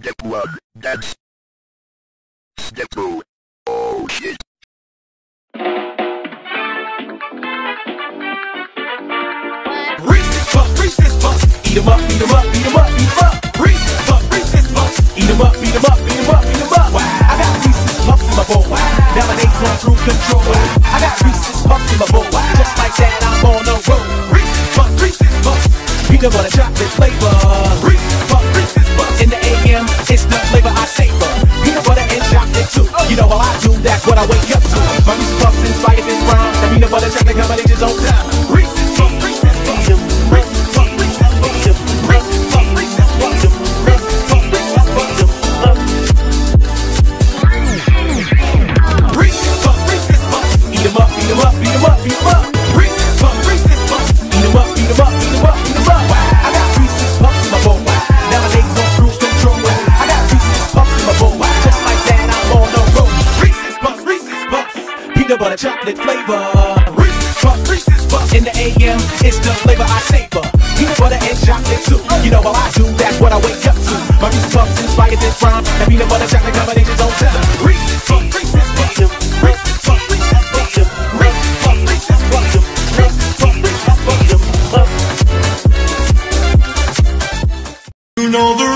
Step 1, dance. Step 2, oh shit. Eat 'em up, eat 'em up, eat 'em up, eat 'em up. Reese's Puffs, Reese's Puffs. Eat 'em up, eat 'em up, eat 'em up, eat 'em up. I got Reese's Puffs in my bowl. Now my days on cruise control. I got Reese's Puffs in my bowl. Just like that, I'm on the road. Reese's Puffs, Reese's Puffs. Peanut butter chocolate flavor. Reese's what I wake up to. My Reese's Puffs inspired this rhyme. The peanut butter chocolate combination's on time. Peanut butter chocolate flavor. Reese's Puffs, Reese's Puffs. In the AM, it's the flavor I savor. Peanut butter and chocolate too. You know how I do, that's what I wake up to. My Reese's Puffs inspired this rhyme. The peanut butter chocolate combination's on time. Reese's Reese's Puffs. Reese's Puffs, Reese's Puffs. Reese's Puffs, Reese's Puffs. Reese's Puffs. You know the